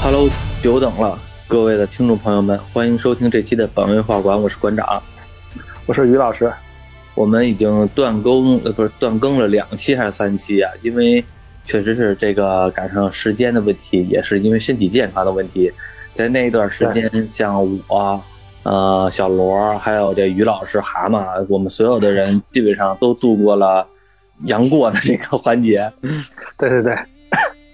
Hello，久等了，各位的听众朋友们，欢迎收听这期的本位画馆，我是馆长，我是于老师。我们已经断更，呃，不是断更了两期还是三期啊？因为确实是这个赶上时间的问题，也是因为身体健康的问题，在那一段时间，像我、呃小罗，还有这于老师、蛤蟆，我们所有的人基本上都度过了杨过的这个环节。对对对，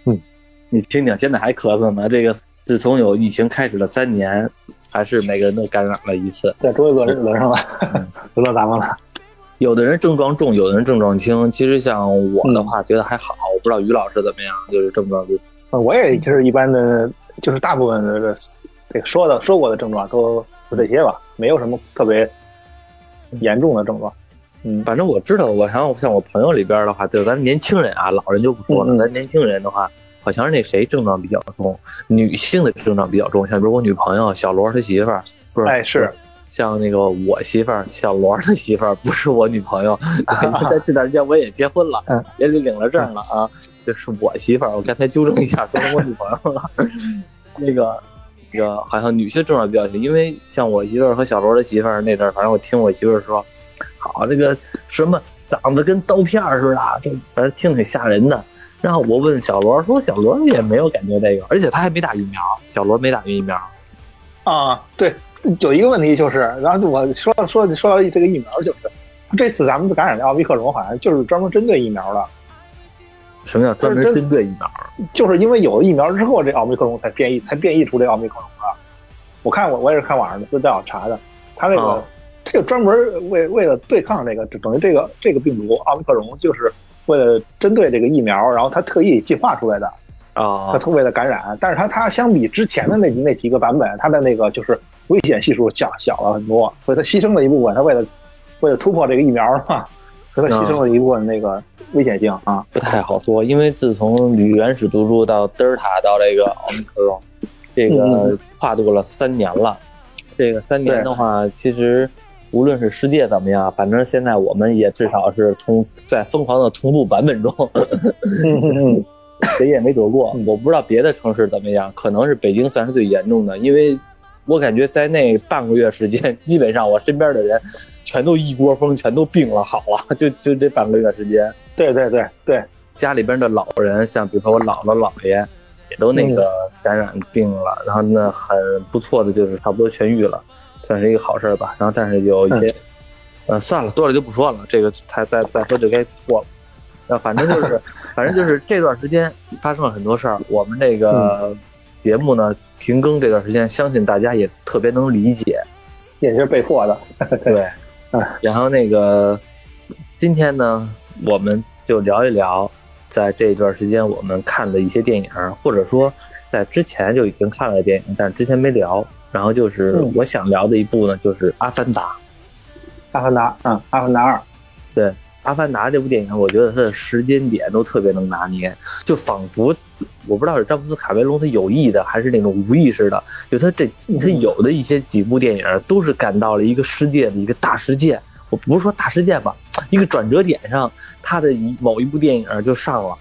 嗯你听听，现在还咳嗽呢。这个自从有疫情开始了三年，还是每个人都感染了一次。对，终于轮轮上了，轮到咱们了。有的人症状重，有的人症状轻。其实像我的话，觉得还好。我不知道于老师怎么样，就是症状我也就是一般的，就是大部分的这个说的说过的症状都就这些吧，没有什么特别严重的症状。嗯，反正我知道，我像像我朋友里边的话，就咱年轻人啊，老人就不说了。咱年轻人的话，好像是那谁症状比较重，女性的症状比较重。像比如我女朋友小罗他媳妇儿，不是？哎是。像那个我媳妇儿小罗他媳妇儿，不是我女朋友。在这段时间我也结婚了，嗯也领了证了啊，这是我媳妇儿。我刚才纠正一下，说成我女朋友了。那个。那个好像女性症状比较轻，因为像我媳妇儿和小罗的媳妇儿那阵儿，反正我听我媳妇儿说，好这个什么长得跟刀片似的，这反正听挺吓人的。然后我问小罗说，小罗也没有感觉这个，而且他还没打疫苗，小罗没打疫苗。啊，对，有一个问题就是，然后我说说说到这个疫苗，就是这次咱们感染的奥密克戎好像就是专门针对疫苗的。什么叫专门针对疫苗？就是因为有了疫苗之后，这奥密克戎才变异，才变异出这奥密克戎的。我看我我也是看网上的资料查的，他这个、哦这个专门为为了对抗这个，等于这个这个病毒奥密克戎，就是为了针对这个疫苗，然后他特意进化出来的。啊它，特为了感染，但是它它相比之前的那那几个版本，它的那个就是危险系数小小了很多，所以它牺牲了一部分，它为了为了突破这个疫苗嘛，所以它牺牲了一部分那个危险性啊。不太好说，因为自从原原始毒株到德尔塔到这个奥密克戎，这个跨度了三年了。这个三年的话，其实无论是世界怎么样，反正现在我们也至少是从在疯狂的同步版本中，谁也没躲过。我不知道别的城市怎么样，可能是北京算是最严重的，因为我感觉在那半个月时间，基本上我身边的人全都一窝蜂，全都病了好了，就就这半个月时间。对对对对，家里边的老人，像比如说我姥姥姥爷，也都那个感染病了，然后呢很不错的就是差不多痊愈了，算是一个好事儿吧。然后但是有一些，呃，算了，多了就不说了，这个再再再说就该错了。那反正就是，反正就是这段时间发生了很多事儿，我们这个节目呢停更这段时间，相信大家也特别能理解。也是被迫的。对嗯，然后那个今天呢，我们就聊一聊，在这段时间我们看的一些电影，或者说在之前就已经看了电影，但之前没聊。然后就是嗯我想聊的一部呢，就是《阿凡达》。阿凡达，嗯，阿凡达二，对，《阿凡达》这部电影，我觉得它的时间点都特别能拿捏，就仿佛我不知道是詹姆斯卡梅隆他有意的，还是那种无意识的，就他这他有的一些几部电影都是赶到了一个世界的一个大事件，我不是说大事件吧，一个转折点上，他的一某一部电影就上了，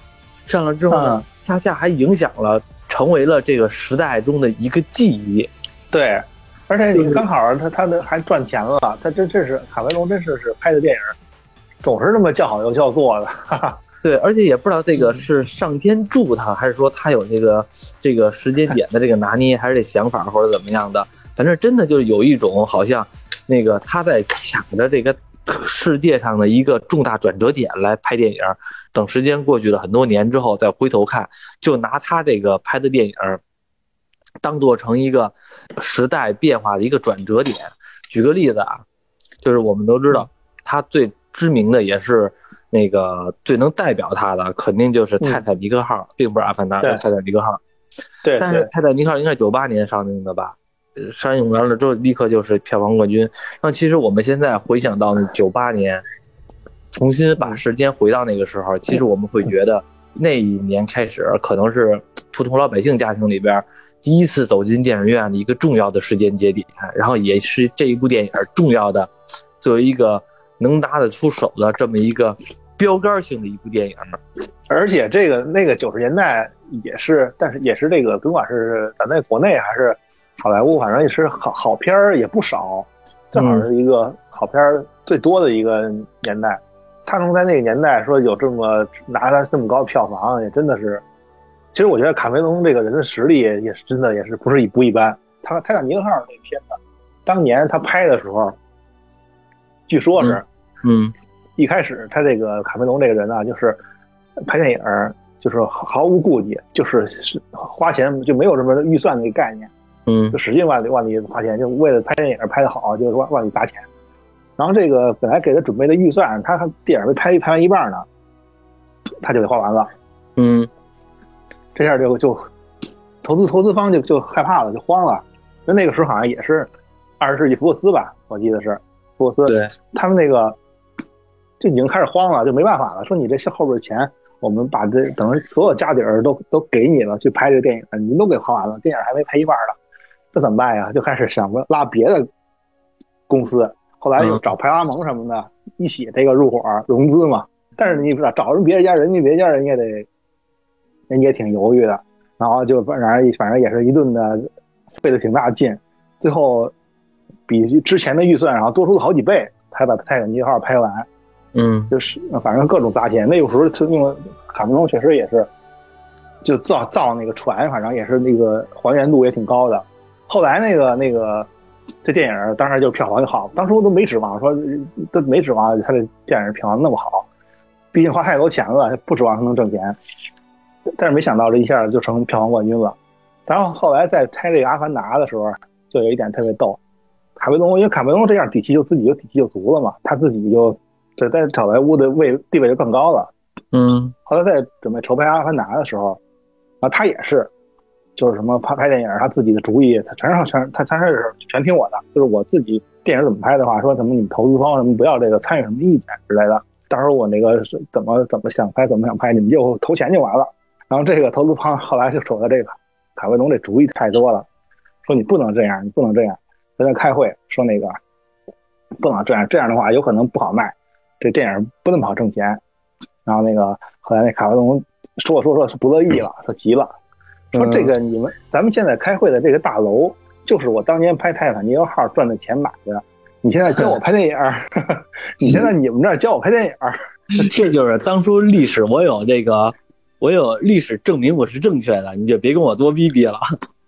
上了之后呢，恰恰还影响了，成为了这个时代中的一个记忆。对，而且就是刚好他他的还赚钱了，他这这是卡梅隆真是是拍的电影，总是那么叫好又叫座的，哈哈。对，而且也不知道这个是上天助他，还是说他有这个这个时间点的这个拿捏，还是这想法或者怎么样的。反正真的就是有一种好像那个他在抢着这个世界上的一个重大转折点来拍电影，等时间过去了很多年之后再回头看，就拿他这个拍的电影当做成一个时代变化的一个转折点。举个例子啊，就是我们都知道他最知名的也是。那个最能代表他的，肯定就是《泰坦尼克号》，并不是《阿凡达》，《泰坦尼克号》。对，但是《泰坦尼克号》应该是九八年上映的吧？上映完了之后，立刻就是票房冠军。那其实我们现在回想到九八年，重新把时间回到那个时候，其实我们会觉得那一年开始，可能是普通老百姓家庭里边第一次走进电影院的一个重要的时间节点，然后也是这一部电影重要的作为一个能拿得出手的这么一个标杆性的一部电影。而且这个那个九十年代也是，但是也是这个，甭管是咱在国内还是好莱坞，反正也是好好片儿也不少，正好是一个好片儿最多的一个年代。他能在那个年代说有这么拿他这么高的票房，也真的是。其实我觉得卡梅隆这个人的实力也是真的也是不是一不一般。他《泰坦尼克号》那片子，当年他拍的时候，据说是，嗯，一开始他这个卡梅隆这个人啊，就是拍电影就是毫无顾忌，就是是花钱就没有什么预算的概念，嗯，就使劲往里往里花钱，就为了拍电影拍的好，就是往往里砸钱。然后这个本来给他准备的预算，他电影没拍拍完一半呢，他就给花完了。嗯，这下就就投资投资方就就害怕了，就慌了。那那个时候好像也是二十世纪福克斯吧，我记得是福克斯。对，他们那个就已经开始慌了，就没办法了。说你这后边钱，我们把这等于所有家底儿都都给你了，去拍这个电影，你都给花完了，电影还没拍一半呢，这怎么办呀？就开始想着拉别的公司。后来又找派拉蒙什么的，一起这个入伙融资嘛。但是你不知道，找人别人家人家别家人也得，人家也挺犹豫的。然后就反正反正也是一顿的费了挺大劲，最后比之前的预算然后多出了好几倍，才把泰坦尼克号拍完。嗯，就是反正各种砸钱。那有时候他用卡梅隆确实也是，就造造那个船，反正也是那个还原度也挺高的。后来那个那个。这电影当时就票房就好，当初都没指望说，都没指望他的电影票房那么好，毕竟花太多钱了，不指望他能挣钱。但是没想到这一下就成票房冠军了。然后后来在拍这个《阿凡达》的时候，就有一点特别逗，卡梅隆因为卡梅隆这样底气就自己就底气就足了嘛，他自己就在在好莱坞的位地位就更高了。嗯，后来在准备筹拍《阿凡达》的时候，啊，他也是。就是什么拍拍电影，他自己的主意，他全是全他全是全听我的。就是我自己电影怎么拍的话，说什么你们投资方什么不要这个参与什么意见之类的。到时候我那个是怎么怎么想拍怎么想拍，你们就投钱就完了。然后这个投资方后来就瞅到这个卡梅隆这主意太多了，说你不能这样，你不能这样。在那开会说那个不能这样，这样的话有可能不好卖，这电影不那么好挣钱。然后那个后来那卡梅隆说说说是不乐意了，他急了。说这个你们咱们现在开会的这个大楼，就是我当年拍《泰坦尼克号》赚的钱买的。你现在教我拍电影，你现在你们这儿教我拍电影，这就是当初历史我有这个，我有历史证明我是正确的，你就别跟我多逼逼了。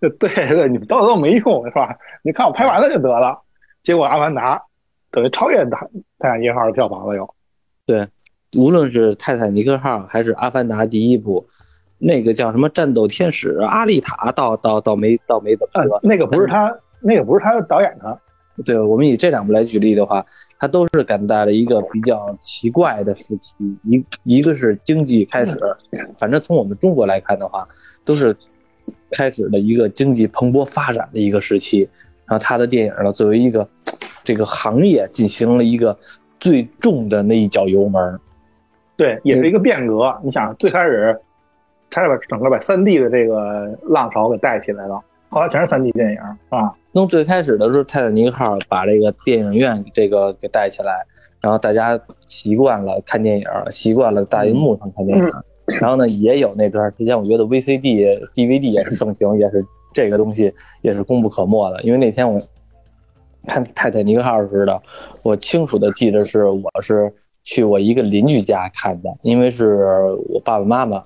对对，你们叨叨没用是吧？你看我拍完了就得了。结果《阿凡达》等于超越《泰泰坦尼克号》的票房了又。对，无论是《泰坦尼克号》还是《阿凡达》第一部。那个叫什么战斗天使阿丽塔，倒倒倒没倒没怎么说。那个不是他，那个不是他的导演的。对我们以这两部来举例的话，他都是赶在了一个比较奇怪的时期。一一个是经济开始，反正从我们中国来看的话，都是开始的一个经济蓬勃发展的一个时期。然后他的电影呢，作为一个这个行业进行了一个最重的那一脚油门。对，也是一个变革。你想最开始。差点把整个把三 D 的这个浪潮给带起来了，后来全是三 D 电影，是吧？从最开始的时候，泰坦尼克号把这个电影院这个给带起来，然后大家习惯了看电影，习惯了大荧幕上看电影，然后呢，也有那段时间，我觉得 VCD、DVD 也是盛行，也是这个东西也是功不可没的。因为那天我看泰坦尼克号似的，我清楚的记得是我是去我一个邻居家看的，因为是我爸爸妈妈。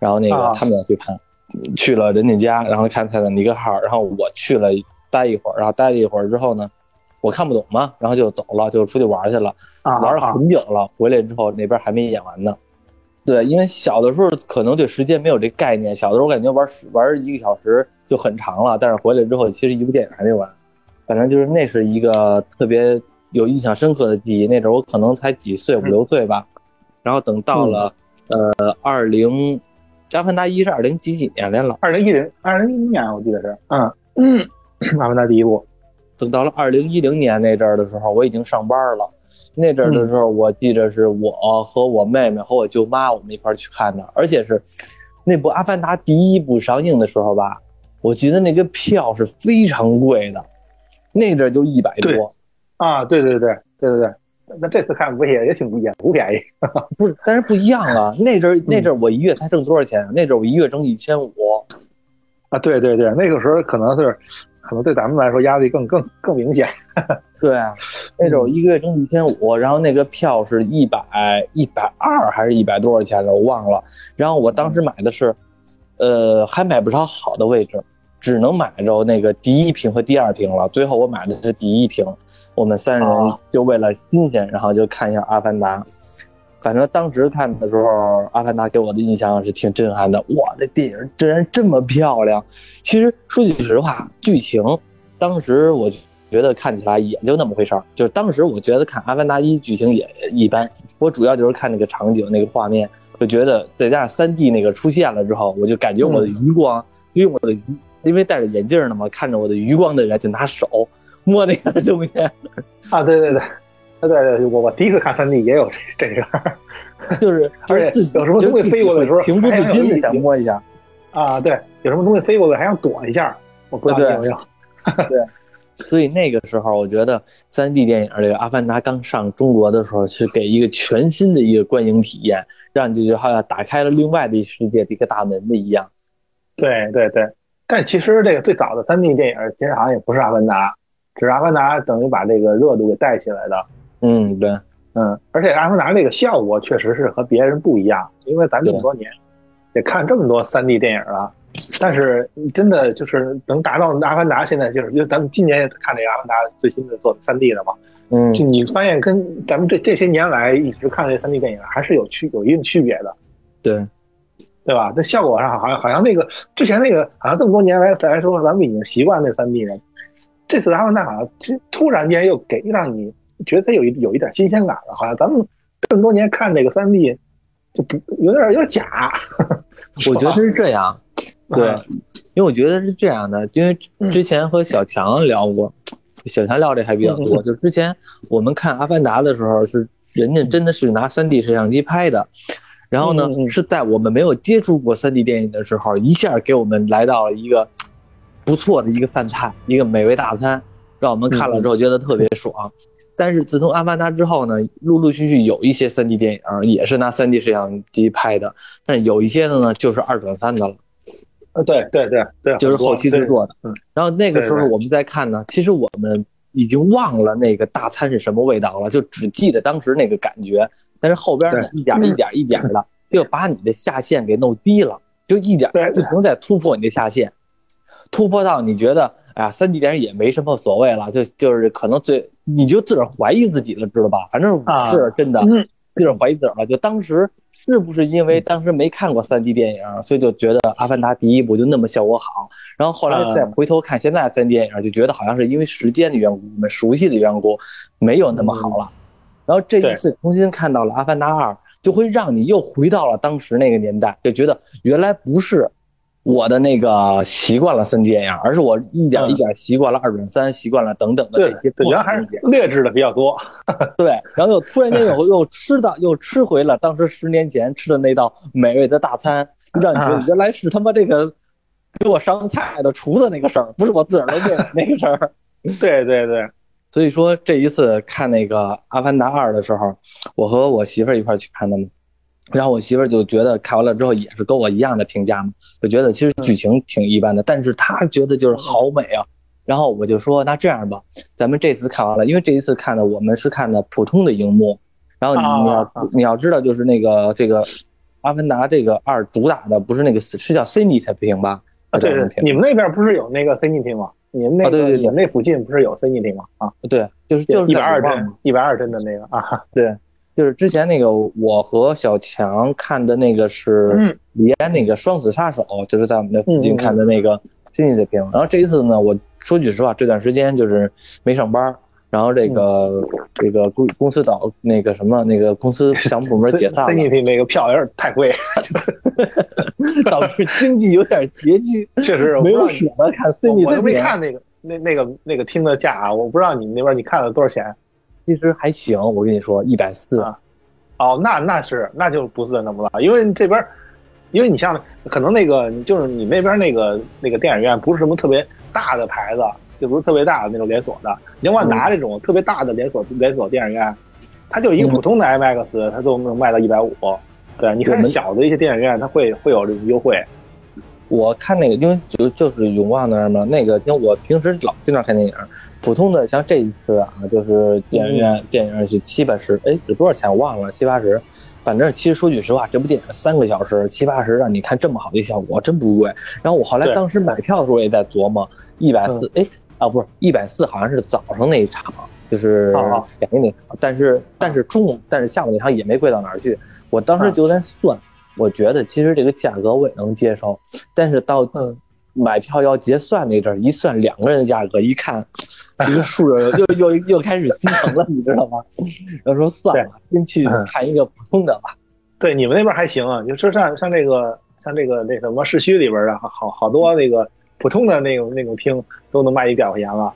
然后那个他们要去看，去了人家家，然后看泰坦尼克号，然后我去了待一会儿，然后待了一会儿之后呢，我看不懂嘛，然后就走了，就出去玩去了，玩了很久了，回来之后那边还没演完呢。对，因为小的时候可能对时间没有这概念，小的时候我感觉玩玩一个小时就很长了，但是回来之后其实一部电影还没完，反正就是那是一个特别有印象深刻的记忆。那阵我可能才几岁，五六岁吧，然后等到了呃二零。阿凡达一是二零几几年来了？二零一零二零一零年我记得是，嗯嗯，阿凡达第一部，等到了二零一零年那阵儿的时候，我已经上班了。那阵儿的时候，我记得是我和我妹妹和我舅妈我们一块儿去看的，而且是那部阿凡达第一部上映的时候吧，我记得那个票是非常贵的，那阵儿就一百多。啊，对对对对对对，那这次看不也也挺也不便宜，不是，但是不一样啊。那阵儿那阵儿我一月才挣多少钱？那阵儿我一月挣一千五。啊，对对对，那个时候可能是，可能对咱们来说压力更更更明显。对啊，那时候一个月挣一千五，然后那个票是一百一百二还是一百多少钱的，我忘了。然后我当时买的是，呃，还买不着好的位置，只能买着那个第一屏和第二屏了。最后我买的是第一屏，我们三人就为了新鲜，然后就看一下《阿凡达》。反正当时看的时候，《阿凡达》给我的印象是挺震撼的。哇，这电影竟然这么漂亮！其实说句实话，剧情当时我觉得看起来也就那么回事儿。就是当时我觉得看《阿凡达一》剧情也一般，我主要就是看那个场景、那个画面，就觉得再加上三 D 那个出现了之后，我就感觉我的余光，因为我的因为戴着眼镜呢嘛，看着我的余光的人就拿手摸那个东西。啊，对对对。对对，我我第一次看三 D 也有这这个，就是 而且有什么东西飞过来的时候，情不自禁的想摸一下啊，对，有什么东西飞过来还想躲一下，我不知道有没有。对，所以那个时候我觉得三 D 电影这个《阿凡达》刚上中国的时候，是给一个全新的一个观影体验，让你就觉得好像打开了另外的世界的一个大门的一样。对对对，但其实这个最早的三 D 电影其实好像也不是《阿凡达》，只是《阿凡达》等于把这个热度给带起来的。嗯，对，嗯，而且阿凡达这个效果确实是和别人不一样，因为咱这么多年也看这么多三 D 电影了，但是真的就是能达到阿凡达现在就是因为咱们今年也看这个阿凡达最新的做三 D 的嘛，嗯，就你发现跟咱们这这些年来一直看这三 D 电影还是有区有一定区别的，对，对吧？这效果上好像好像那个之前那个好像这么多年来来说咱们已经习惯那三 D 了，这次阿凡达好像突突然间又给让你。觉得它有一有一点新鲜感了，好像咱们这么多年看这个三 D 就不有点有点假。我觉得是这样，对，因为我觉得是这样的，因为之前和小强聊过，小强聊的还比较多。就之前我们看《阿凡达》的时候，是人家真的是拿三 D 摄像机拍的，然后呢是在我们没有接触过三 D 电影的时候，一下给我们来到了一个不错的一个饭菜，一个美味大餐，让我们看了之后觉得特别爽。但是自从《阿凡达》之后呢，陆陆续续有一些 3D 电影也是拿 3D 摄像机拍的，但有一些的呢就是二转三的了。呃，对对对对，就是后期制作的。嗯。然后那个时候我们在看呢，其实我们已经忘了那个大餐是什么味道了，就只记得当时那个感觉。但是后边呢，一点一点一点的，就把你的下限给弄低了，就一点不停在突破你的下限，突破到你觉得。哎呀，三 D 电影也没什么所谓了，就就是可能最你就自个儿怀疑自己了，知道吧？反正我是真的，自个儿怀疑自个儿了。就当时是不是因为当时没看过三 D 电影，所以就觉得《阿凡达》第一部就那么效果好？然后后来再回头看现在三 D 电影，就觉得好像是因为时间的缘故，我们熟悉的缘故，没有那么好了。然后这一次重新看到了《阿凡达二》，就会让你又回到了当时那个年代，就觉得原来不是。我的那个习惯了三 D 电影，而是我一点一点习惯了二转三，习惯了等等的这些。对，原来还是劣质的比较多。对，然后又突然间又又吃到又吃回了当时十年前吃的那道美味的大餐，让你觉得原来是他妈这个给我上菜的厨子那个事儿，不是我自个儿的那个事儿。对对对，所以说这一次看那个《阿凡达二》的时候，我和我媳妇儿一块去看的嘛。然后我媳妇儿就觉得看完了之后也是跟我一样的评价嘛，就觉得其实剧情挺一般的，但是她觉得就是好美啊。然后我就说那这样吧，咱们这次看完了，因为这一次看的我们是看的普通的荧幕。然后你要你要知道，就是那个这个《阿凡达》这个二主打的不是那个是叫 CINE 才屏吧？啊，对对，你们那边不是有那个 CINE 屏吗？你们那个你们那附近不是有 CINE 屏吗？啊，对，就是就是一百二帧，一百二帧的那个啊，对。就是之前那个我和小强看的那个是李安那个《双子杀手》，就是在我们那附近看的那个经济的屏。然后这一次呢，我说句实话，这段时间就是没上班，然后这个这个公公司导那个什么那个公司项目部门解散了，经济那个票有点太贵，导致经济有点拮据，确实没有舍得看。我都没看那个那那个那个厅的价啊，我不知道你们那边你看了多少钱。其实还行，我跟你说，一百四，哦，那那是那就不是那么了，因为这边因为你像可能那个就是你那边那个那个电影院不是什么特别大的牌子，就不是特别大的那种连锁的。像万达这种特别大的连锁连锁电影院，它就一个普通的 IMAX，它都能卖到一百五。对，你看小的一些电影院，它会会有这种优惠。我看那个，因为就就是永旺那儿嘛，那个因为我平时老去那儿看电影，普通的像这一次啊，就是电影院电影是七八十，哎，是多少钱我忘了，七八十。反正其实说句实话，这部电影三个小时七八十，让你看这么好的效果，真不贵。然后我后来当时买票的时候也在琢磨，一百四，哎，啊不是一百四，好像是早上那一场，就是便宜那场，但是但是中午但是下午那场也没贵到哪儿去。我当时就在算。我觉得其实这个价格我也能接受，但是到买票要结算那阵儿，一算两个人的价格，一看这个数又 又又又开始心疼了，你知道吗？要说算了，先去看一个普通的吧。对，你们那边还行啊，就说像像这个像这个那什么市区里边的好好多那个普通的那种那种厅都能卖一百块钱了。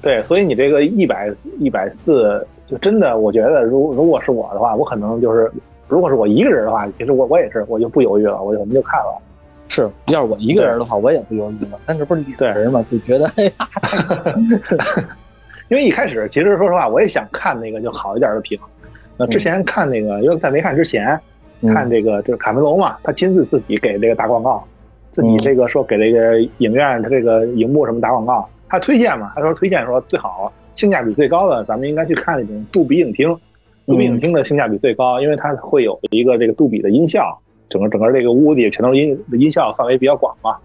对，所以你这个一百一百四，就真的我觉得，如如果是我的话，我可能就是。如果是我一个人的话，其实我我也是，我就不犹豫了，我就我们就看了。是，要是我一个人的话，我也不犹豫了。但是不是两人嘛，就觉得哎呀，因为一开始其实说实话，我也想看那个就好一点的屏。那之前看那个，因为在没看之前看这个，就是卡梅隆嘛，他亲自自己给这个打广告，自己这个说给这个影院他这个荧幕什么打广告，他推荐嘛，他说推荐说最好性价比最高的，咱们应该去看那种杜比影厅。杜比影厅的性价比最高，因为它会有一个这个杜比的音效，整个整个这个屋里全都是音音效范围比较广嘛，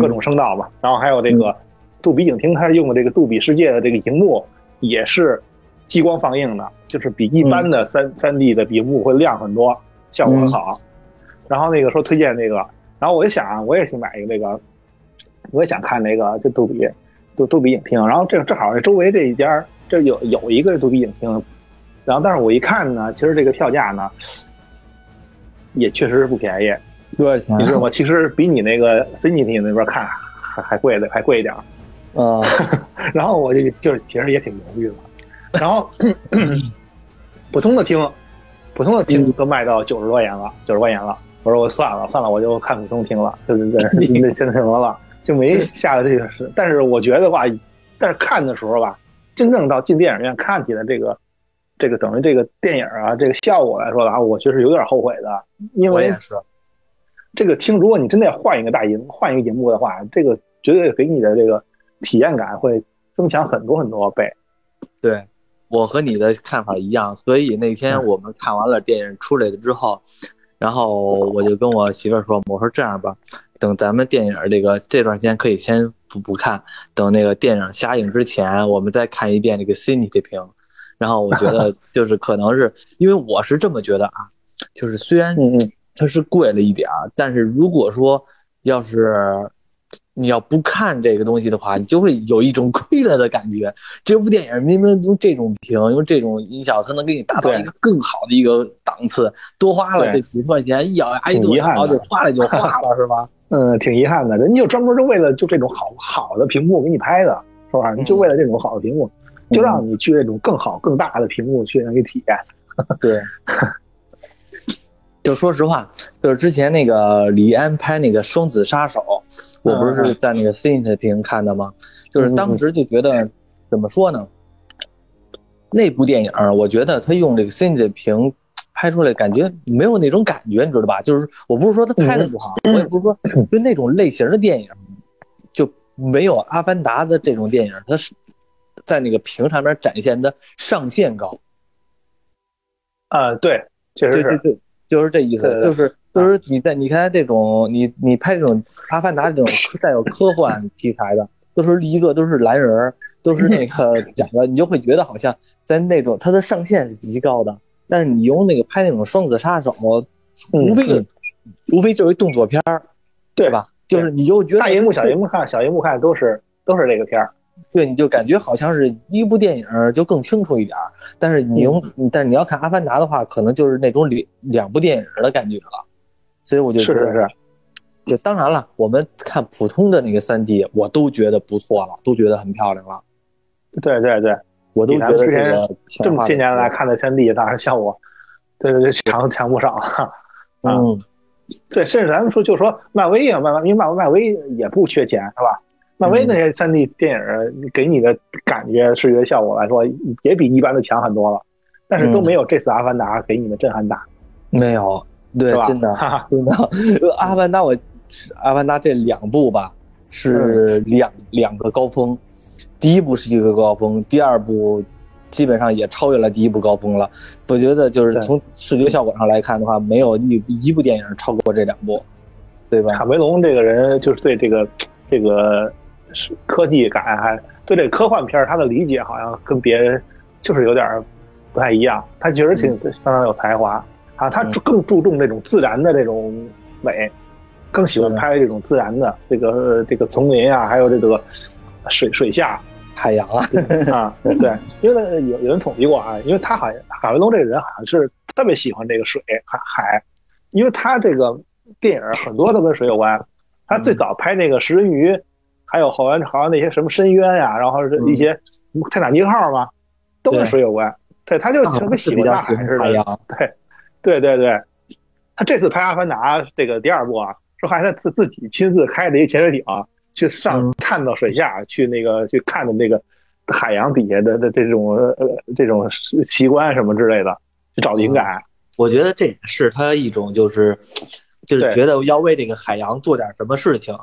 各种声道嘛。然后还有这个杜比影厅，它用的这个杜比世界的这个荧幕也是激光放映的，就是比一般的三三 D 的屏幕会亮很多，效果很好。然后那个说推荐那个，然后我就想，我也去买一个这个，我也想看那个就杜比，杜杜比影厅。然后这正好周围这一家这有有一个杜比影厅。然后，但是我一看呢，其实这个票价呢，也确实是不便宜。多少钱？你知道吗？其实比你那个 CNT 那边看还还贵的，还贵一点。嗯。然后我就就是其实也挺犹豫的。然后 普通的厅，普通的厅都卖到九十多元了，九十块钱了。我说我算了算了，我就看普通厅了。对对对，那那什么了，就没下的这个是。但是我觉得吧，但是看的时候吧，真正到进电影院看起来这个。这个等于这个电影啊，这个效果来说的话，我确实有点后悔的，因为这个听，如果你真的要换一个大荧，换一个荧幕的话，这个绝对给你的这个体验感会增强很多很多倍。对，我和你的看法一样，所以那天我们看完了电影出来了之后，然后我就跟我媳妇说：“我说这样吧，等咱们电影这个这段时间可以先不不看，等那个电影下映之前，我们再看一遍这个 Cine 的屏。”然后我觉得就是可能是因为我是这么觉得啊，就是虽然它是贵了一点儿，但是如果说要是你要不看这个东西的话，你就会有一种 亏了的感觉。这部电影明明用这种屏，用这种音效，它能给你达到一个更好的一个档次，多花了这几十块钱，一咬牙一跺脚就花了就花了，是吧？嗯，挺遗憾的，人家就专门就为了就这种好好的屏幕给你拍的，是吧？你就为了这种好的屏幕。就让你去那种更好、更大的屏幕去那个体验。对，就说实话，就是之前那个李安拍那个《双子杀手》，我不是在那个 Cine 屏看的吗？就是当时就觉得，怎么说呢？那部电影，我觉得他用这个 Cine 屏拍出来，感觉没有那种感觉，你知道吧？就是我不是说他拍的不好，我也不是说就那种类型的电影就没有《阿凡达》的这种电影，它是。在那个屏上面展现的上限高，啊，对，确实是，对就是这意思，就是就是你在你看这种你你拍这种阿凡达这种带有科幻题材的，都是一个都是蓝人，都是那个 讲的，你就会觉得好像在那种它的上限是极高的，但是你用那个拍那种双子杀手，无非无非就是一动作片儿，对吧？就是你就觉得大荧幕小荧幕看小荧幕看都是都是这个片儿。对，你就感觉好像是一部电影就更清楚一点但是你用，但是你要看《阿凡达》的话，可能就是那种两两部电影的感觉了。所以我就是是是，就当然了，我们看普通的那个三 D，我都觉得不错了，都觉得很漂亮了。对对对，我都觉得这个这么些年来看的三 D，当然效果，对对对，强强不少。嗯，对，甚至咱们说就说漫威啊，漫威，因为漫漫威也不缺钱，是吧？漫威那些三 D 电影给你的感觉视觉效果来说，也比一般的强很多了，但是都没有这次《阿凡达》给你的震撼大。没有，对，真的，真的，《阿凡达》我，《阿凡达》这两部吧，是两两个高峰，第一部是一个高峰，第二部基本上也超越了第一部高峰了。我觉得就是从视觉效果上来看的话，没有一一部电影超过这两部，对吧？卡梅隆这个人就是对这个这个。是科技感，还对这科幻片他的理解好像跟别人就是有点不太一样。他确实挺相当有才华啊，他更注重这种自然的这种美，更喜欢拍这种自然的这个这个丛林啊，还有这个水水下海洋啊啊，对，因为有有人统计过啊，因为他好像海文东这个人好像是特别喜欢这个水海海，因为他这个电影很多都跟水有关。他最早拍那个食人鱼。还有后来好像那些什么深渊呀，然后是一些泰坦尼克号嘛，都跟水有关。对，他就特别喜欢大海似的。对，对对对。他这次拍《阿凡达》这个第二部啊，说还是自自己亲自开的一个潜水艇去上探到水下去那个去看的那个海洋底下的的这种呃这种奇观什么之类的，去找灵感。我觉得这也是他一种就是就是觉得要为这个海洋做点什么事情。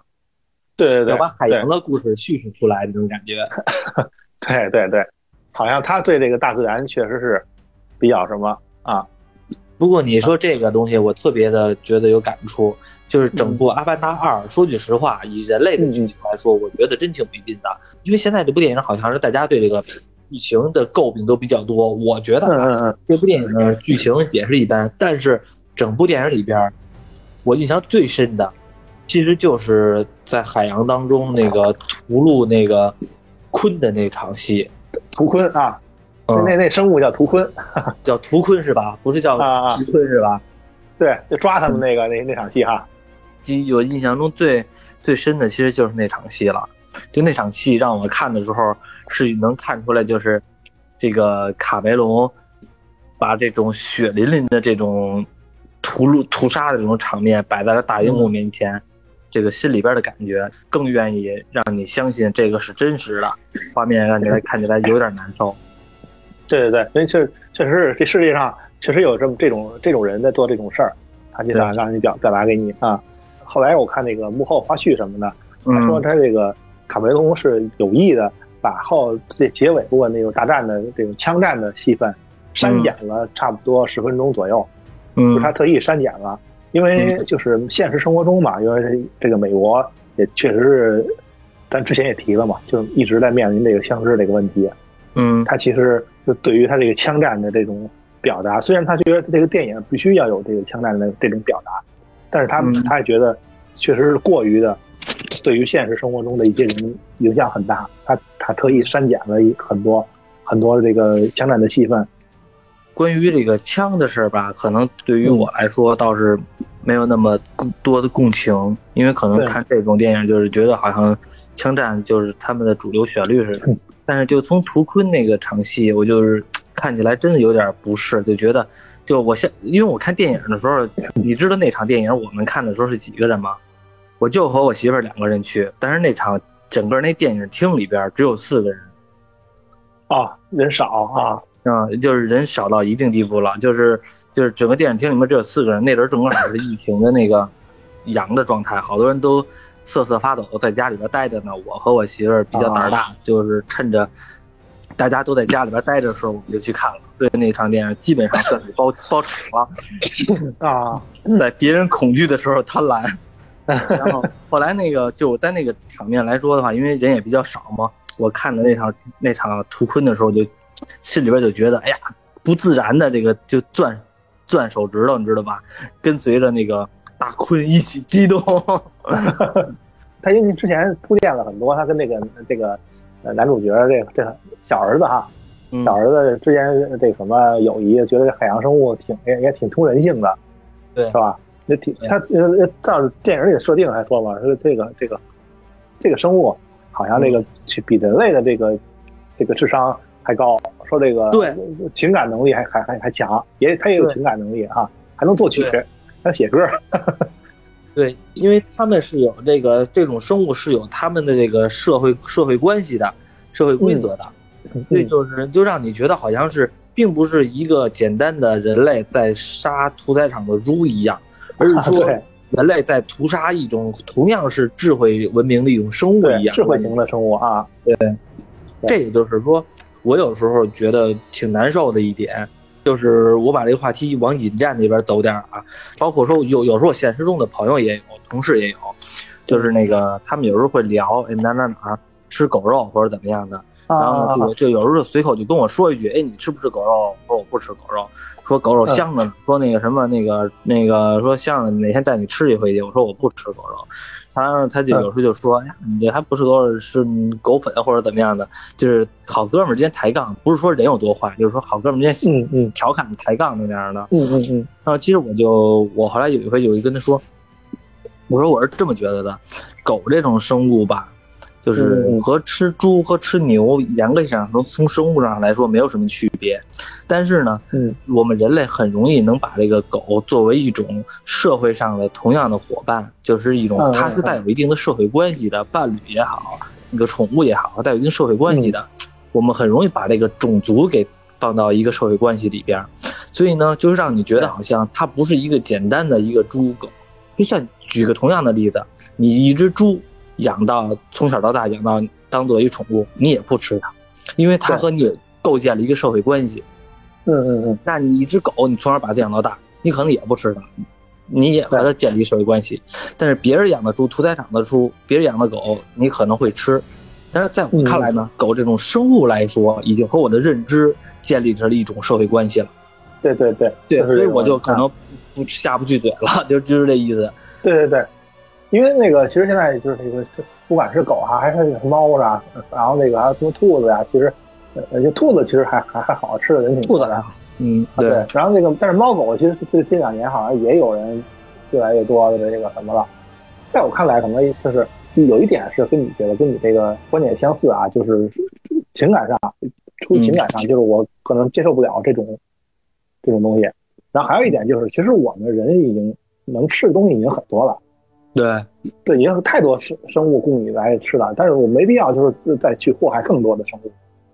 对对对，要把海洋的故事叙述出来，这种感觉。对对对，好像他对这个大自然确实是比较什么啊。不过你说这个东西，我特别的觉得有感触，就是整部《阿凡达二》，说句实话，以人类的剧情来说，我觉得真挺没劲的。因为现在这部电影好像是大家对这个剧情的诟病都比较多。我觉得这部电影的剧情也是一般，但是整部电影里边，我印象最深的。其实就是在海洋当中那个屠戮那个鲲的那场戏，屠鲲啊，那那那生物叫屠鲲，叫屠鲲是吧？不是叫屠鲲是吧？对，就抓他们那个那那场戏哈。记我印象中最最深的其实就是那场戏了，就那场戏让我看的时候是能看出来，就是这个卡梅隆把这种血淋淋的这种屠戮屠杀的这种场面摆在了大荧幕面前。这个心里边的感觉更愿意让你相信这个是真实的画面，让你来看起来有点难受。对 对对，因为确确实是这世界上确实有这么这种这种人在做这种事儿，他就想让你表表达给你啊。后来我看那个幕后花絮什么的，他说他这个卡梅隆是有意的把后这结尾部分那种大战的这种枪战的戏份删减了差不多十分钟左右，嗯，他特意删减了。因为就是现实生活中嘛，因为这个美国也确实是，咱之前也提了嘛，就一直在面临这个枪支这个问题。嗯，他其实就对于他这个枪战的这种表达，虽然他觉得这个电影必须要有这个枪战的这种表达，但是他他也觉得确实是过于的，对于现实生活中的一些人影响很大。他他特意删减了很多很多这个枪战的戏份。关于这个枪的事儿吧，可能对于我来说倒是没有那么多的共情，因为可能看这种电影就是觉得好像枪战就是他们的主流旋律似的。但是就从图坤那个场戏，我就是看起来真的有点不适，就觉得就我现因为我看电影的时候，你知道那场电影我们看的时候是几个人吗？我就和我媳妇儿两个人去，但是那场整个那电影厅里边只有四个人，啊，人少啊。嗯，就是人少到一定地步了，就是就是整个电影厅里面只有四个人，那阵正好是疫情的那个阳的状态，好多人都瑟瑟发抖，在家里边待着呢。我和我媳妇儿比较胆大，就是趁着大家都在家里边待着的时候，我们就去看了。对那场电影，基本上算是包包场了 啊，在别人恐惧的时候贪婪。然后后来那个就在那个场面来说的话，因为人也比较少嘛，我看的那场那场图坤的时候就。心里边就觉得，哎呀，不自然的这个就攥攥手指头，你知道吧？跟随着那个大坤一起激动。他因为之前铺垫了很多，他跟那个这个呃男主角这个这小儿子哈，小儿子之前这什么友谊，觉得海洋生物挺也也挺通人性的，对，是吧？那挺他呃照电影里设定来说嘛，说这个这个这个生物好像这个比人类的这个这个智商。还高，说这个对。情感能力还还还还强，也他也有情感能力啊，还能作曲，还写歌。对，因为他们是有这个这种生物是有他们的这个社会社会关系的社会规则的，所以就是就让你觉得好像是并不是一个简单的人类在杀屠宰场的猪一样，而是说 人类在屠杀一种同样是智慧文明的一种生物一样，智慧型的生物啊。对，这也就是说，我有时候觉得挺难受的一点。就是我把这个话题往引战那边走点啊，包括说有有时候现实中的朋友也有，同事也有，就是那个他们有时候会聊，哎哪哪哪吃狗肉或者怎么样的，然后就就有时候随口就跟我说一句，哎你吃不吃狗肉？说我不吃狗肉，说狗肉香着呢，说那个什么那个那个说香着，哪天带你吃一回去？我说我不吃狗肉。他他就有时候就说：“哎呀，你这还不是都是狗粉或者怎么样的？就是好哥们儿之间抬杠，不是说人有多坏，就是说好哥们儿之间嗯嗯调侃抬杠那样的。嗯嗯嗯。然后其实我就我后来有一回有一跟他说，我说我是这么觉得的，狗这种生物吧。”就是和吃猪和吃牛，严格上从从生物上来说没有什么区别，但是呢，嗯，我们人类很容易能把这个狗作为一种社会上的同样的伙伴，就是一种它是带有一定的社会关系的伴侣也好，那个宠物也好，带有一定社会关系的，我们很容易把这个种族给放到一个社会关系里边，所以呢，就是让你觉得好像它不是一个简单的一个猪狗，就算举个同样的例子，你一只猪。养到从小到大养到当做一宠物，你也不吃它，因为它和你构建了一个社会关系。嗯嗯嗯。那你一只狗，你从小把它养到大，你可能也不吃它，你也和它建立社会关系。但是别人养的猪，屠宰场的猪，别人养的狗，你可能会吃。但是在我看来呢，狗这种生物来说，已经和我的认知建立成了一种社会关系了。对对对对，所以我就可能不下不去嘴了，就就是这意思。对对对。因为那个，其实现在就是那个，不管是狗啊，还是猫啊，然后那个还有什么兔子呀，其实，呃，就兔子其实还还还好吃的人挺多的。嗯，对。然后那个，但是猫狗其实这近两年好像也有人越来越多的这个什么了。在我看来，可能就是有一点是跟你觉得跟你这个观点相似啊，就是情感上，出于情感上，就是我可能接受不了这种这种东西。然后还有一点就是，其实我们人已经能吃的东西已经很多了。对，对，已经太多生生物供你来吃了，但是我没必要就是再去祸害更多的生物，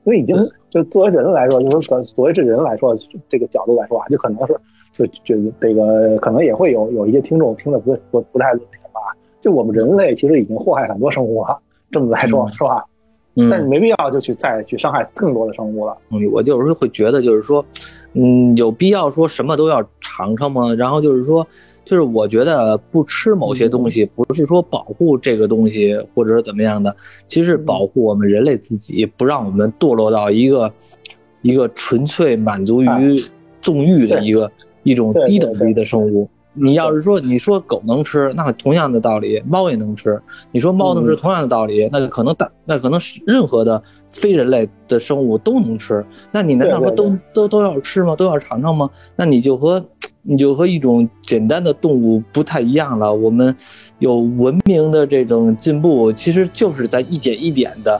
因为已经就作为人来说，就是咱作为这人来说，这个角度来说啊，就可能是就就这个可能也会有有一些听众听的不不不太乐听吧。就我们人类其实已经祸害很多生物了，这么来说，是吧？嗯，但是没必要就去再去伤害更多的生物了。嗯，我有时候会觉得就是说，嗯，有必要说什么都要尝尝吗？然后就是说。就是我觉得不吃某些东西，不是说保护这个东西或者是怎么样的，其实是保护我们人类自己，不让我们堕落到一个一个纯粹满足于纵欲的一个一种低等级的生物。你要是说你说狗能吃，那同样的道理，猫也能吃。你说猫能吃，同样的道理，那可能大那可能是任何的非人类的生物都能吃。那你难道说都都都要吃吗？都要尝尝吗？那你就和。你就和一种简单的动物不太一样了。我们有文明的这种进步，其实就是在一点一点的，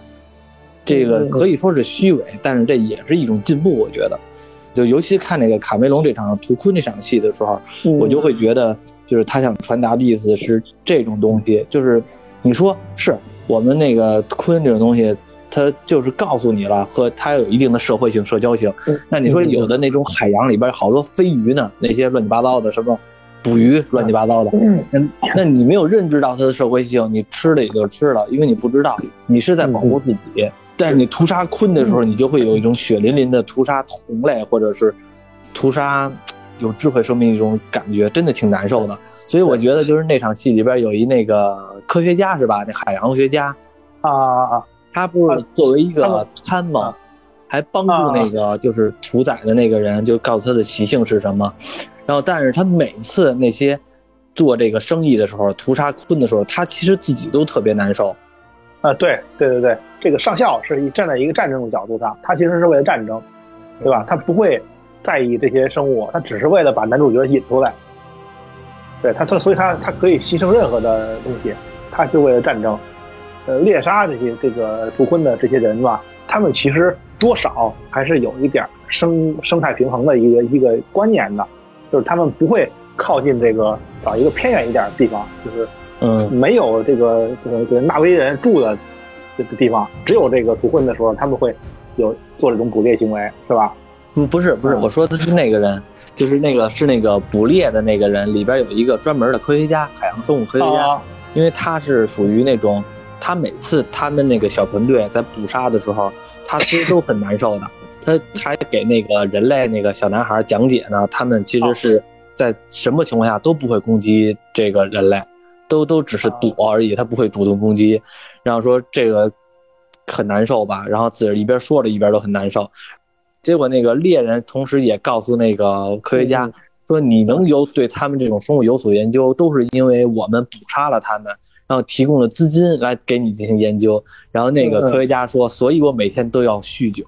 这个可以说是虚伪，但是这也是一种进步。我觉得，就尤其看那个卡梅隆这场图昆这场戏的时候，我就会觉得，就是他想传达的意思是这种东西，就是你说是我们那个昆这种东西。它就是告诉你了，和它有一定的社会性、社交性。那你说有的那种海洋里边好多飞鱼呢，那些乱七八糟的什么捕鱼，乱七八糟的。那，那你没有认知到它的社会性，你吃了也就吃了，因为你不知道，你是在保护自己。但是你屠杀鲲的时候，你就会有一种血淋淋的屠杀同类，或者是屠杀有智慧生命一种感觉，真的挺难受的。所以我觉得就是那场戏里边有一那个科学家是吧？那海洋学家啊啊啊！他不是作为一个参谋，还帮助那个就是屠宰的那个人，就告诉他的习性是什么。然后，但是他每次那些做这个生意的时候，屠杀鲲的时候，他其实自己都特别难受。啊，对对对对，这个上校是站在一个战争的角度上，他其实是为了战争，对吧？他不会在意这些生物，他只是为了把男主角引出来。对他，他所以他他可以牺牲任何的东西，他就为了战争。呃，猎杀这些这个屠婚的这些人吧，他们其实多少还是有一点生生态平衡的一个一个观念的，就是他们不会靠近这个找一个偏远一点的地方，就是嗯没有这个这个这个纳威人住的这个地方，只有这个土混的时候，他们会有做这种捕猎行为，是吧？嗯不是不是，嗯我说的是那个人，就是那个是那个捕猎的那个人里边有一个专门的科学家，海洋生物科学家，啊因为他是属于那种，他每次他们那个小团队在捕杀的时候，他其实都很难受的。他还给那个人类那个小男孩讲解呢，他们其实是在什么情况下都不会攻击这个人类，都都只是躲而已，他不会主动攻击。然后说这个很难受吧，然后自己一边说着一边都很难受。结果那个猎人同时也告诉那个科学家，嗯说你能有对他们这种生物有所研究，都是因为我们捕杀了他们，然后提供了资金来给你进行研究。然后那个嗯科学家说，所以我每天都要酗酒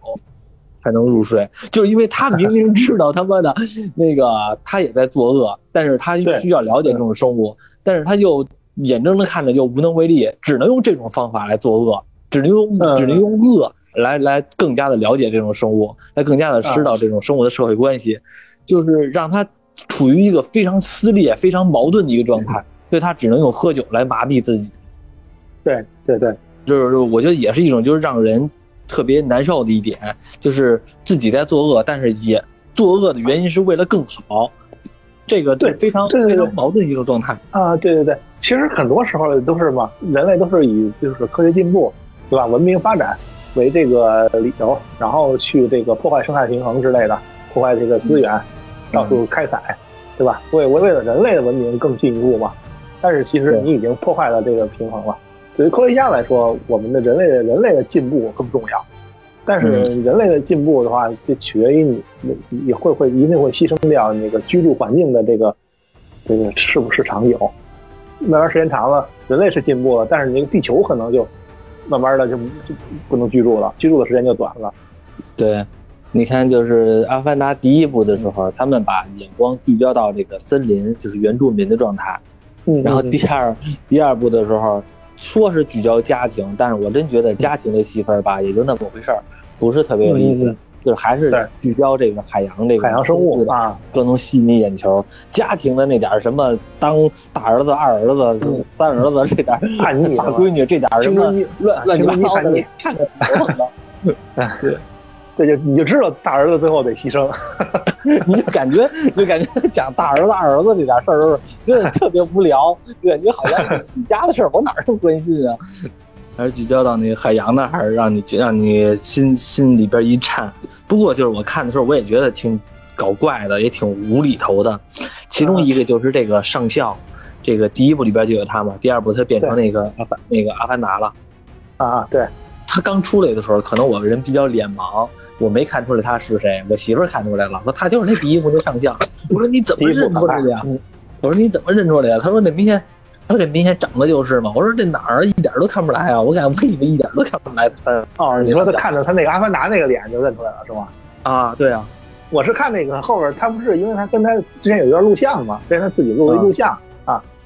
才能入睡，就是因为他明明知道他妈的那个他也在作恶，但是他 需要了解这种生物，但是他又眼睁睁看着又无能为力，只能用这种方法来作恶，只能用嗯只能用恶来来更加的了解这种生物，来更加的知道这种生物的社会关系，就是让他处于一个非常撕裂、非常矛盾的一个状态，所以他只能用喝酒来麻痹自己。对对对，就是我觉得也是一种就是让人特别难受的一点，就是自己在作恶，但是也作恶的原因是为了更好，这个对非常对对对非常矛盾一个状态。啊，对对对，其实很多时候都是嘛，人类都是以就是科学进步，对吧？文明发展为这个理由，然后去这个破坏生态平衡之类的，破坏这个资源，到处开采，对吧？为为为了人类的文明更进一步嘛。但是其实你已经破坏了这个平衡了。对于科学家来说，我们的人类的人类的进步更重要。但是人类的进步的话，就取决于你，你你会会一定会牺牲掉那个居住环境的这个这个是不是长久？慢慢时间长了，人类是进步了，但是你那个地球可能就慢慢的就就不能居住了，居住的时间就短了。对，你看，就是《阿凡达》第一部的时候，他们把眼光聚焦到这个森林，就是原住民的状态。嗯然后第二第二部的时候，说是聚焦家庭，但是我真觉得家庭这戏份吧，也就那么回事儿，不是特别有意思。嗯就是还是聚焦这个海洋这个海洋生物的，啊，更能吸引你眼球。家庭的那点什么当大儿子、二儿子、嗯三儿子这点大闺女这点儿什么乱乱七八糟的 看着头疼的。这就你就知道大儿子最后得牺牲。你就感觉就感觉讲大儿子二儿子这点事儿都是真的特别无聊，就感觉好像是你家的事儿，我哪儿能关心啊？还是聚焦到那个海洋那儿，还是让你让你心心里边一颤。不过就是我看的时候，我也觉得挺搞怪的，也挺无厘头的。其中一个就是这个上校，这个第一部里边就有他嘛，第二部他变成那个阿凡那个阿凡达了。啊，对，他刚出来的时候，可能我人比较脸盲，我没看出来他是谁。我媳妇儿看出来了，说他就是那第一部那上将。我说你怎么认出来的呀？我说你怎么认出来的？他说那明显，他说这明显长得就是嘛。我说这哪儿一点都看不出来啊？我感觉我以为一点都看不出来他哦，你说他看着他那个阿凡达那个脸就认出来了是吗？啊，对啊，我是看那个后边，他不是因为他跟他之前有一段录像嘛，跟他自己录的一录像，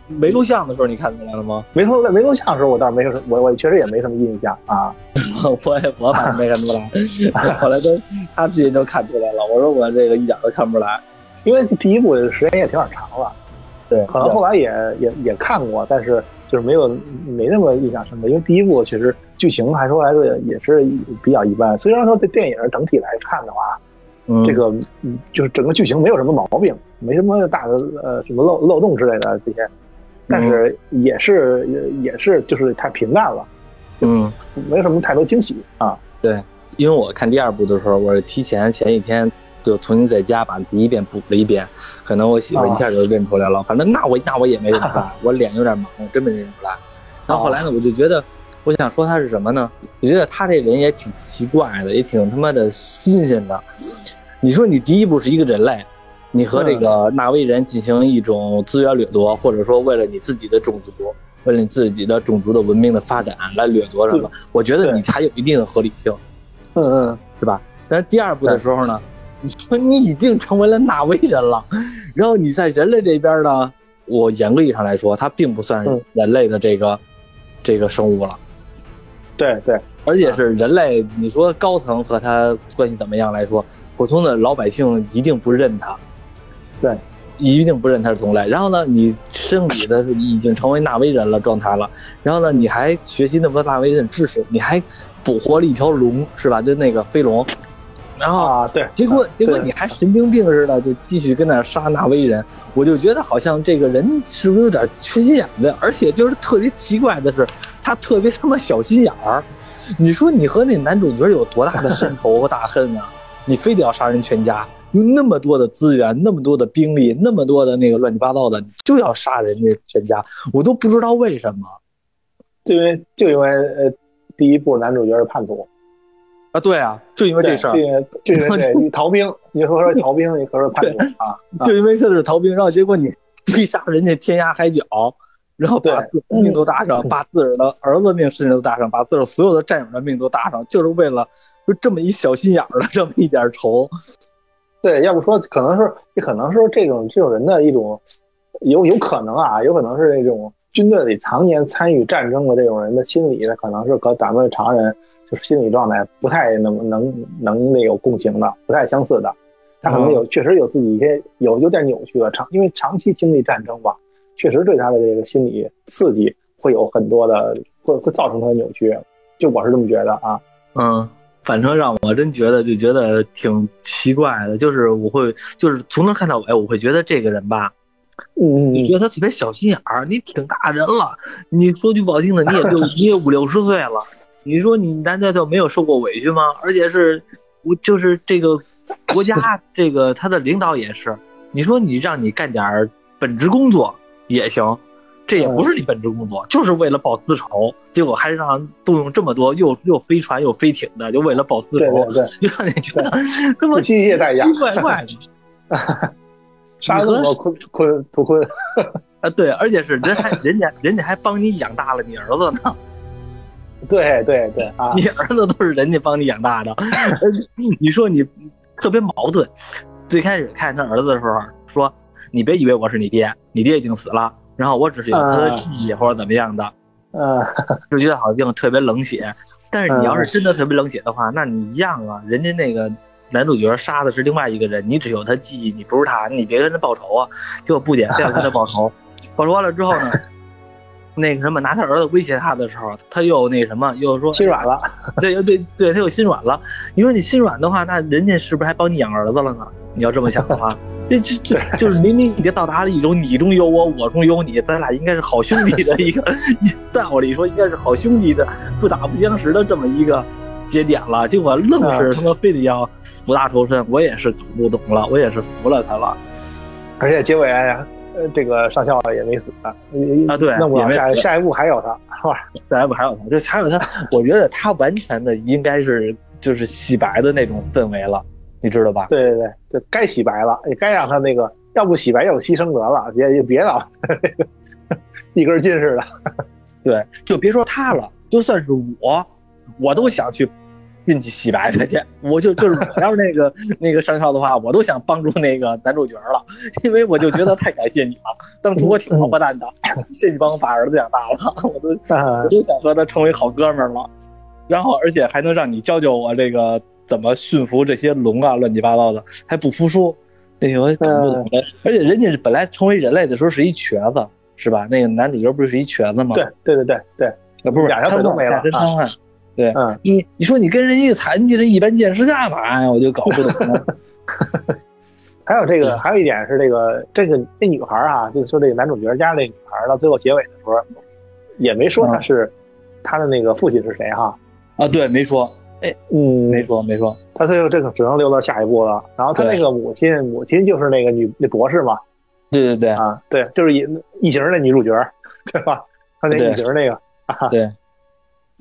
没录像的时候你看出来了吗？没录没录像的时候，我倒是没什么，我我确实也没什么印象啊。我也我反正没看出来，后来都他自己就看出来了。我说我这个一点都看不出来。因为第一部的时间也挺长了，对，可能后来也也也看过，但是就是没有没那么印象深刻。因为第一部确实剧情还说来说也是比较一般。虽然说这电影整体来看的话，嗯这个嗯就是整个剧情没有什么毛病，没什么大的呃什么漏漏洞之类的这些，但是也是也也是就是太平淡了，嗯。没什么太多惊喜啊。对，因为我看第二部的时候，我是提前前一天就重新在家把第一遍补了一遍，可能我媳妇一下就认出来了。反正那我那我也没认出来，我脸有点盲，我真没认出来。然后后来呢，我就觉得，我想说他是什么呢？我觉得他这人也挺奇怪的，也挺他妈的新鲜的。你说你第一部是一个人类，你和这个纳威人进行一种资源掠夺，或者说为了你自己的种族，为了你自己的种族的文明的发展来掠夺什么，我觉得你还有一定的合理性。嗯嗯，是吧？但是第二步的时候呢，你说你已经成为了纳威人了，然后你在人类这边呢，我严格意义上来说，它并不算嗯人类的这个、这个生物了，对对，而且是人类，你说高层和他关系怎么样来说，普通的老百姓一定不认他。对，一定不认他是同类。然后呢，你生理的已经成为纳威人了状态了，然后呢，你还学习那么多纳威人的知识，你还捕获了一条龙，是吧？就那个飞龙。然后啊，对，结果结果你还神经病似的，就继续跟那杀纳威人，我就觉得好像这个人是不是有点缺心眼子？而且就是特别奇怪的是，他特别他妈小心眼儿。你说你和那男主角有多大的深仇和大恨啊？你非得要杀人全家，有那么多的资源，那么多的兵力，那么多的那个乱七八糟的，你就要杀人家全家，我都不知道为什么就因为就因为呃，第一部男主角是叛徒，啊？对啊，就因为这，事儿就，因为逃兵，你说说逃兵，你可是叛徒啊，啊就因为这是逃兵，然后结果你 追杀人家天涯海角，然后把自己的命都搭上，把自个儿的儿子命甚至都搭上，把自个儿所有的战友的命都搭上，就是为了就这么一小心眼儿的这么一点仇。对，要不说可能是也可能是这种这种人的一种有有可能啊，有可能是那种军队里常年参与战争的这种人的心理，可能是和咱们常人就是心理状态不太能能能那有共情的，不太相似的。他可能有确实有自己一些有有点扭曲的长，因为长期经历战争吧，确实对他的这个心理刺激会有很多的会会造成他的扭曲。就我是这么觉得啊，嗯，反正让我真觉得就觉得挺奇怪的，就是我会就是从头看到尾，我会觉得这个人吧，嗯你觉得他特别小心眼儿，你挺大人了，你说句不好听的，你也就 你也五六十岁了，你说你难道就没有受过委屈吗？而且是，我就是这个国家 这个他的领导也是，你说你让你干点儿本职工作也行，这也不是你本职工作，就是为了报私仇，结果还让动用这么多又又飞船又飞艇的，就为了报私对仇对，对，就让你觉得这么 奇奇怪怪的。杀了那么多昆昆图昆，啊，对，而且是人还人家人家还帮你养大了你儿子呢，对对对啊，你儿子都是人家帮你养大的，你说你特别矛盾。最开始看他儿子的时候说，你别以为我是你爹，你爹已经死了，然后我只是有他的记忆或者怎么样的，呃，就觉得好像特别冷血。但是你要是真的特别冷血的话，那你一样啊，人家那个男主角杀的是另外一个人，你只有他记忆，你不是他，你别跟他报仇啊！结果不姐非要跟他报仇，报仇完了之后呢，那个什么拿他儿子威胁他的时候，他又那什么又说心软了，对，又对对，他又心软了。你说你心软的话，那人家是不是还帮你养儿子了呢？你要这么想的话，这这这就是明明已经到达了一种你中有我，我中有你，咱俩应该是好兄弟的一个道理说应该是好兄弟的不打不相识的这么一个节点了。结果愣是他妈非得要苦大仇深，我也是搞不懂了，我也是服了他了。而且结尾呃这个上校也没死啊啊对那我也没死下下一步还有他是吧？下一步还有他，就还有他，我觉得他完全的应该是就是洗白的那种氛围了，你知道吧？对对对，就该洗白了，也该让他那个，要不洗白，要不牺牲得了，别别老 一根筋似的。对，就别说他了，就算是我，我都想去进去洗白他去。我就就是我要是那个那个上校的话，我都想帮助那个男主角了，因为我就觉得太感谢你了。当初我挺王八蛋的，谢谢你帮我把儿子养大了，我都我都想和他成为好哥们儿了。然后而且还能让你教教我这个怎么驯服这些龙啊，乱七八糟的，还不服输，那个我搞不懂的。而且人家本来成为人类的时候是一瘸子，是吧？那个男主角不是一瘸子吗？对对对对对，啊，不是两条腿都没了下身瘫痪。对，嗯，你你说你跟人家残疾人一般见识干嘛呀？我就搞不懂了。还有这个，还有一点是这个这个那女孩啊，就是说这个男主角家那女孩到最后结尾的时候，也没说她是他的那个父亲是谁哈。啊，对，没说，哎嗯，没说，没说。他最后这个只能留到下一步了。然后他那个母亲，母亲就是那个女那博士嘛。对对对，啊，对，就是异异形的女主角，对吧？他那异形那个，啊、对。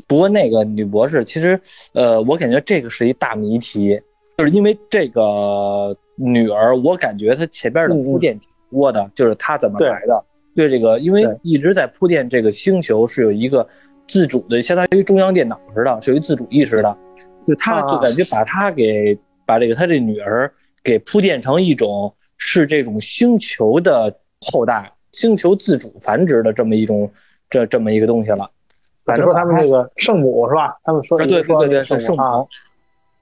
不过那个女博士，其实，呃，我感觉这个是一大谜题，就是因为这个女儿，我感觉她前边的铺垫挺多的，嗯、就是她怎么来的，对这个，因为一直在铺垫这个星球是有一个自主的，相当于中央电脑似的，是有自主意识的，就她就感觉把她给把这个她这女儿给铺垫成一种是这种星球的后代，星球自主繁殖的这么一种这这么一个东西了。反正说他们那个圣母是吧？他们说对对对对，是圣母。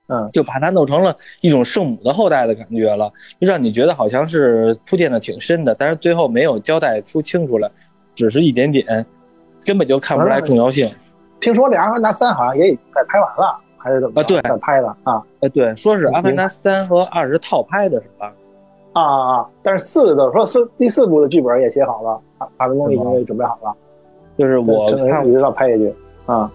嗯，就把它弄成了一种圣母的后代的感觉了，就让你觉得好像是铺垫的挺深的，但是最后没有交代出清楚来，只是一点点，根本就看不出来重要性。听说这《阿凡达三》好像也已经快拍完了，还是怎么？啊，对，在拍的啊。呃，对，说是《阿凡达三》和二是套拍的，是吧？啊啊啊！但是四的说四第四部的剧本也写好了，法法轮功已经准备好了。就是我看一直要拍下去啊。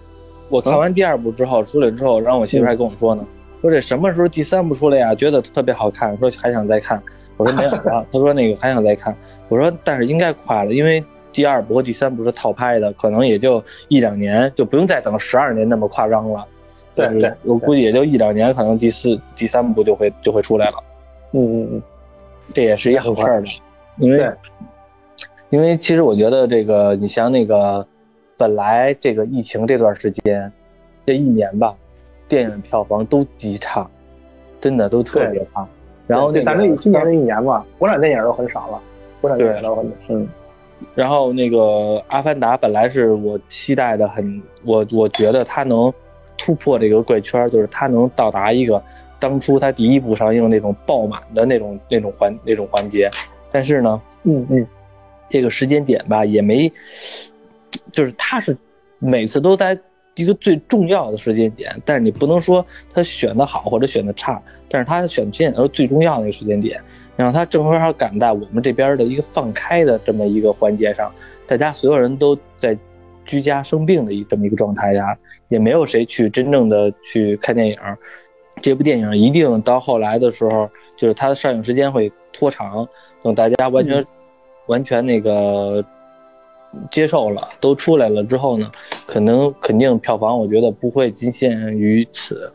我看完第二部之后出来之后，然后我媳妇还跟我说呢，说这什么时候第三部出来呀？觉得特别好看，说还想再看。我说没有了。他说那个还想再看。我说但是应该快了，因为第二部和第三部是套拍的，可能也就一两年，就不用再等十二年那么夸张了。对对，我估计也就一两年，可能第四、第三部就会就会出来了。嗯嗯嗯，这也是一好事儿的，因为因为其实我觉得这个，你像那个。本来这个疫情这段时间，这一年吧，电影票房都极差，真的都特别差。然后那咱们今年这一年吧，国产电影都很少了，国产电影都很嗯。然后那个《阿凡达》本来是我期待的很，我我觉得它能突破这个怪圈，就是它能到达一个当初它第一部上映那种爆满的那种那种环那种环节。但是呢，嗯嗯，这个时间点吧也没。就是他是每次都在一个最重要的时间点，但是你不能说他选的好或者选的差，但是他选时间点是最重要的一个时间点，然后他正好赶在我们这边的一个放开的这么一个环节上，大家所有人都在居家生病的一这么一个状态下，也没有谁去真正的去看电影，这部电影一定到后来的时候，就是它的上映时间会拖长，等大家完全完全那个。接受了，都出来了之后呢，可能肯定票房，我觉得不会仅限于此。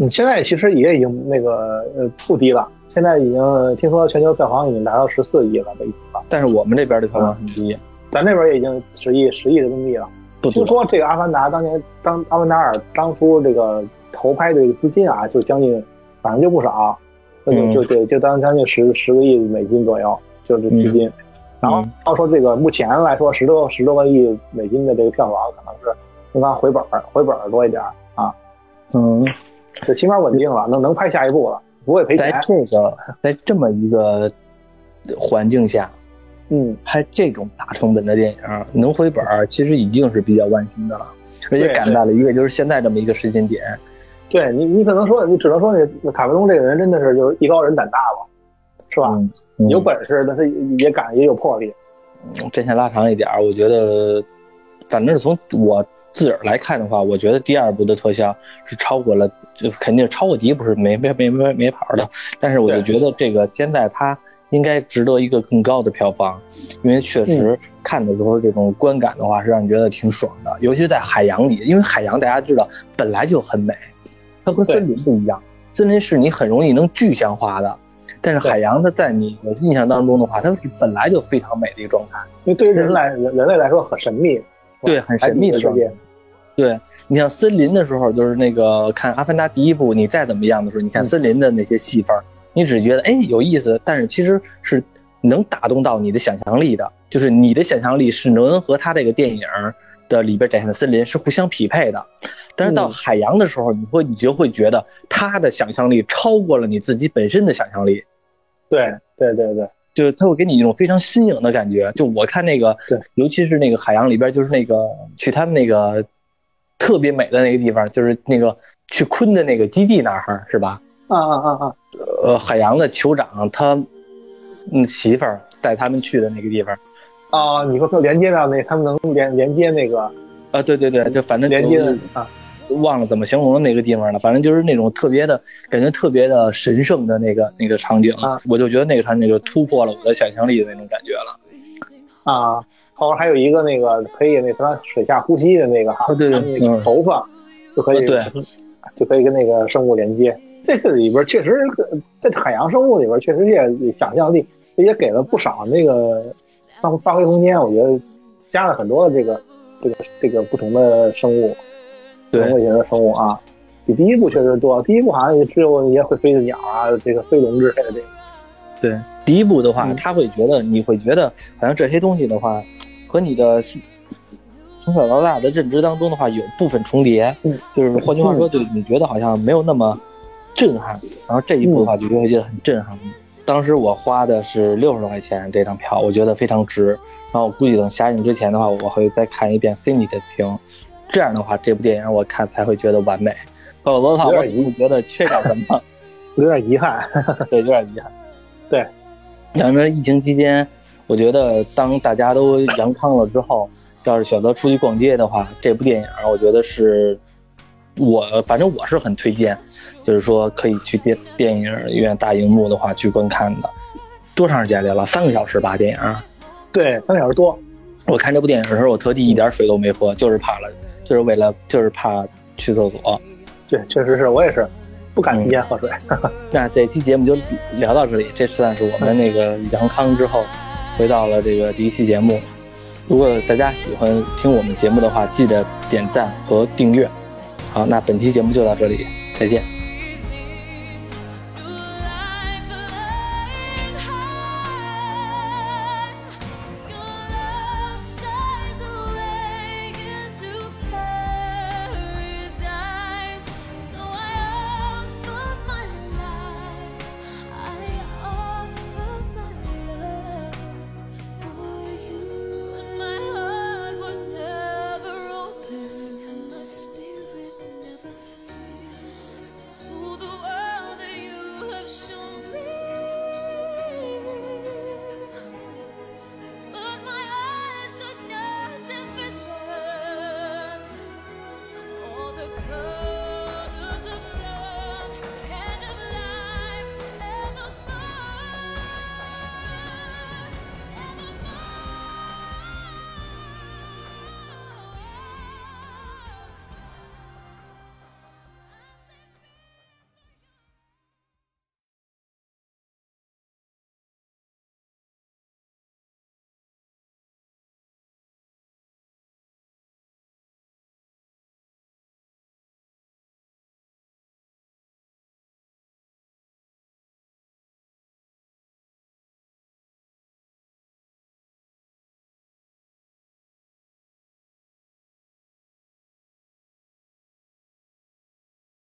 嗯，现在其实也已经那个呃不低了，现在已经听说全球票房已经达到十四亿了，都已经了。但是我们这边的票房很低，咱那边也已经十亿十亿人民币了。听说这个《阿凡达》当年当《阿凡达二》当初这个投拍的这个资金啊，就将近反正就不少，就就就就当将近十十个亿美金左右，就是资金。然后要说这个目前来说十多十多个亿美金的这个票房，可能是应该回本回本多一点啊，嗯，就起码稳定了，能能拍下一部了，不会赔钱。在这个在这么一个环境下，嗯，拍这种大成本的电影能回本，其实已经是比较万幸的了，而且赶在了一个就是现在这么一个时间点。对你，你可能说，你只能说你卡梅隆这个人真的是就是艺高人胆大吧。是吧？有本事，但是也敢，也有魄力。阵线拉长一点，我觉得，反正是从我自个儿来看的话，我觉得第二部的特效是超过了，就肯定超过第一部是没没没没没跑的。但是我就觉得这个现在它应该值得一个更高的票房，因为确实看的时候这种观感的话是让你觉得挺爽的，尤其在海洋里，因为海洋大家知道本来就很美，它和森林不一样，森林是你很容易能具象化的。但是海洋它在你的印象当中的话，它是本来就非常美的一个状态，因为对于人来人人类来说很神秘，对，很神秘的世界。对你像森林的时候，就是那个看《阿凡达》第一部，你再怎么样的时候，你看森林的那些戏份，你只觉得哎有意思，但是其实是能打动到你的想象力的，就是你的想象力是能和他这个电影的里边展现的森林是互相匹配的。但是到海洋的时候，你会你就会觉得他的想象力超过了你自己本身的想象力。对对对对，就是他会给你一种非常新颖的感觉。就我看那个，对，尤其是那个海洋里边，就是那个去他们那个特别美的那个地方，就是那个去昆的那个基地那儿，是吧？啊啊啊啊！呃，海洋的酋长他嗯媳妇儿带他们去的那个地方。啊，你说他连接到那，他们能连连接那个？啊，对对对，就反正连接啊。忘了怎么形容那个地方了，反正就是那种特别的感觉，特别的神圣的那个那个场景啊，我就觉得那个场景就突破了我的想象力的那种感觉了。啊，后边还有一个那个可以那什么水下呼吸的那个哈，对对，那个头发就可以对，就可以跟那个生物连接。这次里边确实在海洋生物里边确实也想象力也给了不少那个发发挥空间，我觉得加了很多这个这个这个不同的生物。对，类型的生物啊，比第一部确实多。第一部好像也只有一些会飞的鸟啊，这个飞龙之类的。这个。对，第一部的话，他会觉得你会觉得好像这些东西的话，和你的从小到大的认知当中的话，有部分重叠，嗯，就是换句话说，就你觉得好像没有那么震撼，然后这一部的话就会觉得很震撼。当时我花的是六十多块钱这张票，我觉得非常值。然后我估计等下映之前的话，我会再看一遍 Cindy 的评，这样的话这部电影我看才会觉得完美。否则的话，我总觉得缺点什么，有点遗憾，对，有点遗憾。对，反正疫情期间，我觉得当大家都阳康了之后，要是选择出去逛街的话，这部电影我觉得是，我反正我是很推荐，就是说可以去电电影院大荧幕的话去观看的。多长时间聊了？三个小时吧，电影。对，三个小时多。我看这部电影的时候，我特地一点水都没喝，就是怕了，就是为了就是怕去厕所。对，确实是我也是不敢提前喝水。那这期节目就聊到这里，这算是我们那个阳康之后回到了这个第一期节目。如果大家喜欢听我们节目的话，记得点赞和订阅。好，那本期节目就到这里，再见。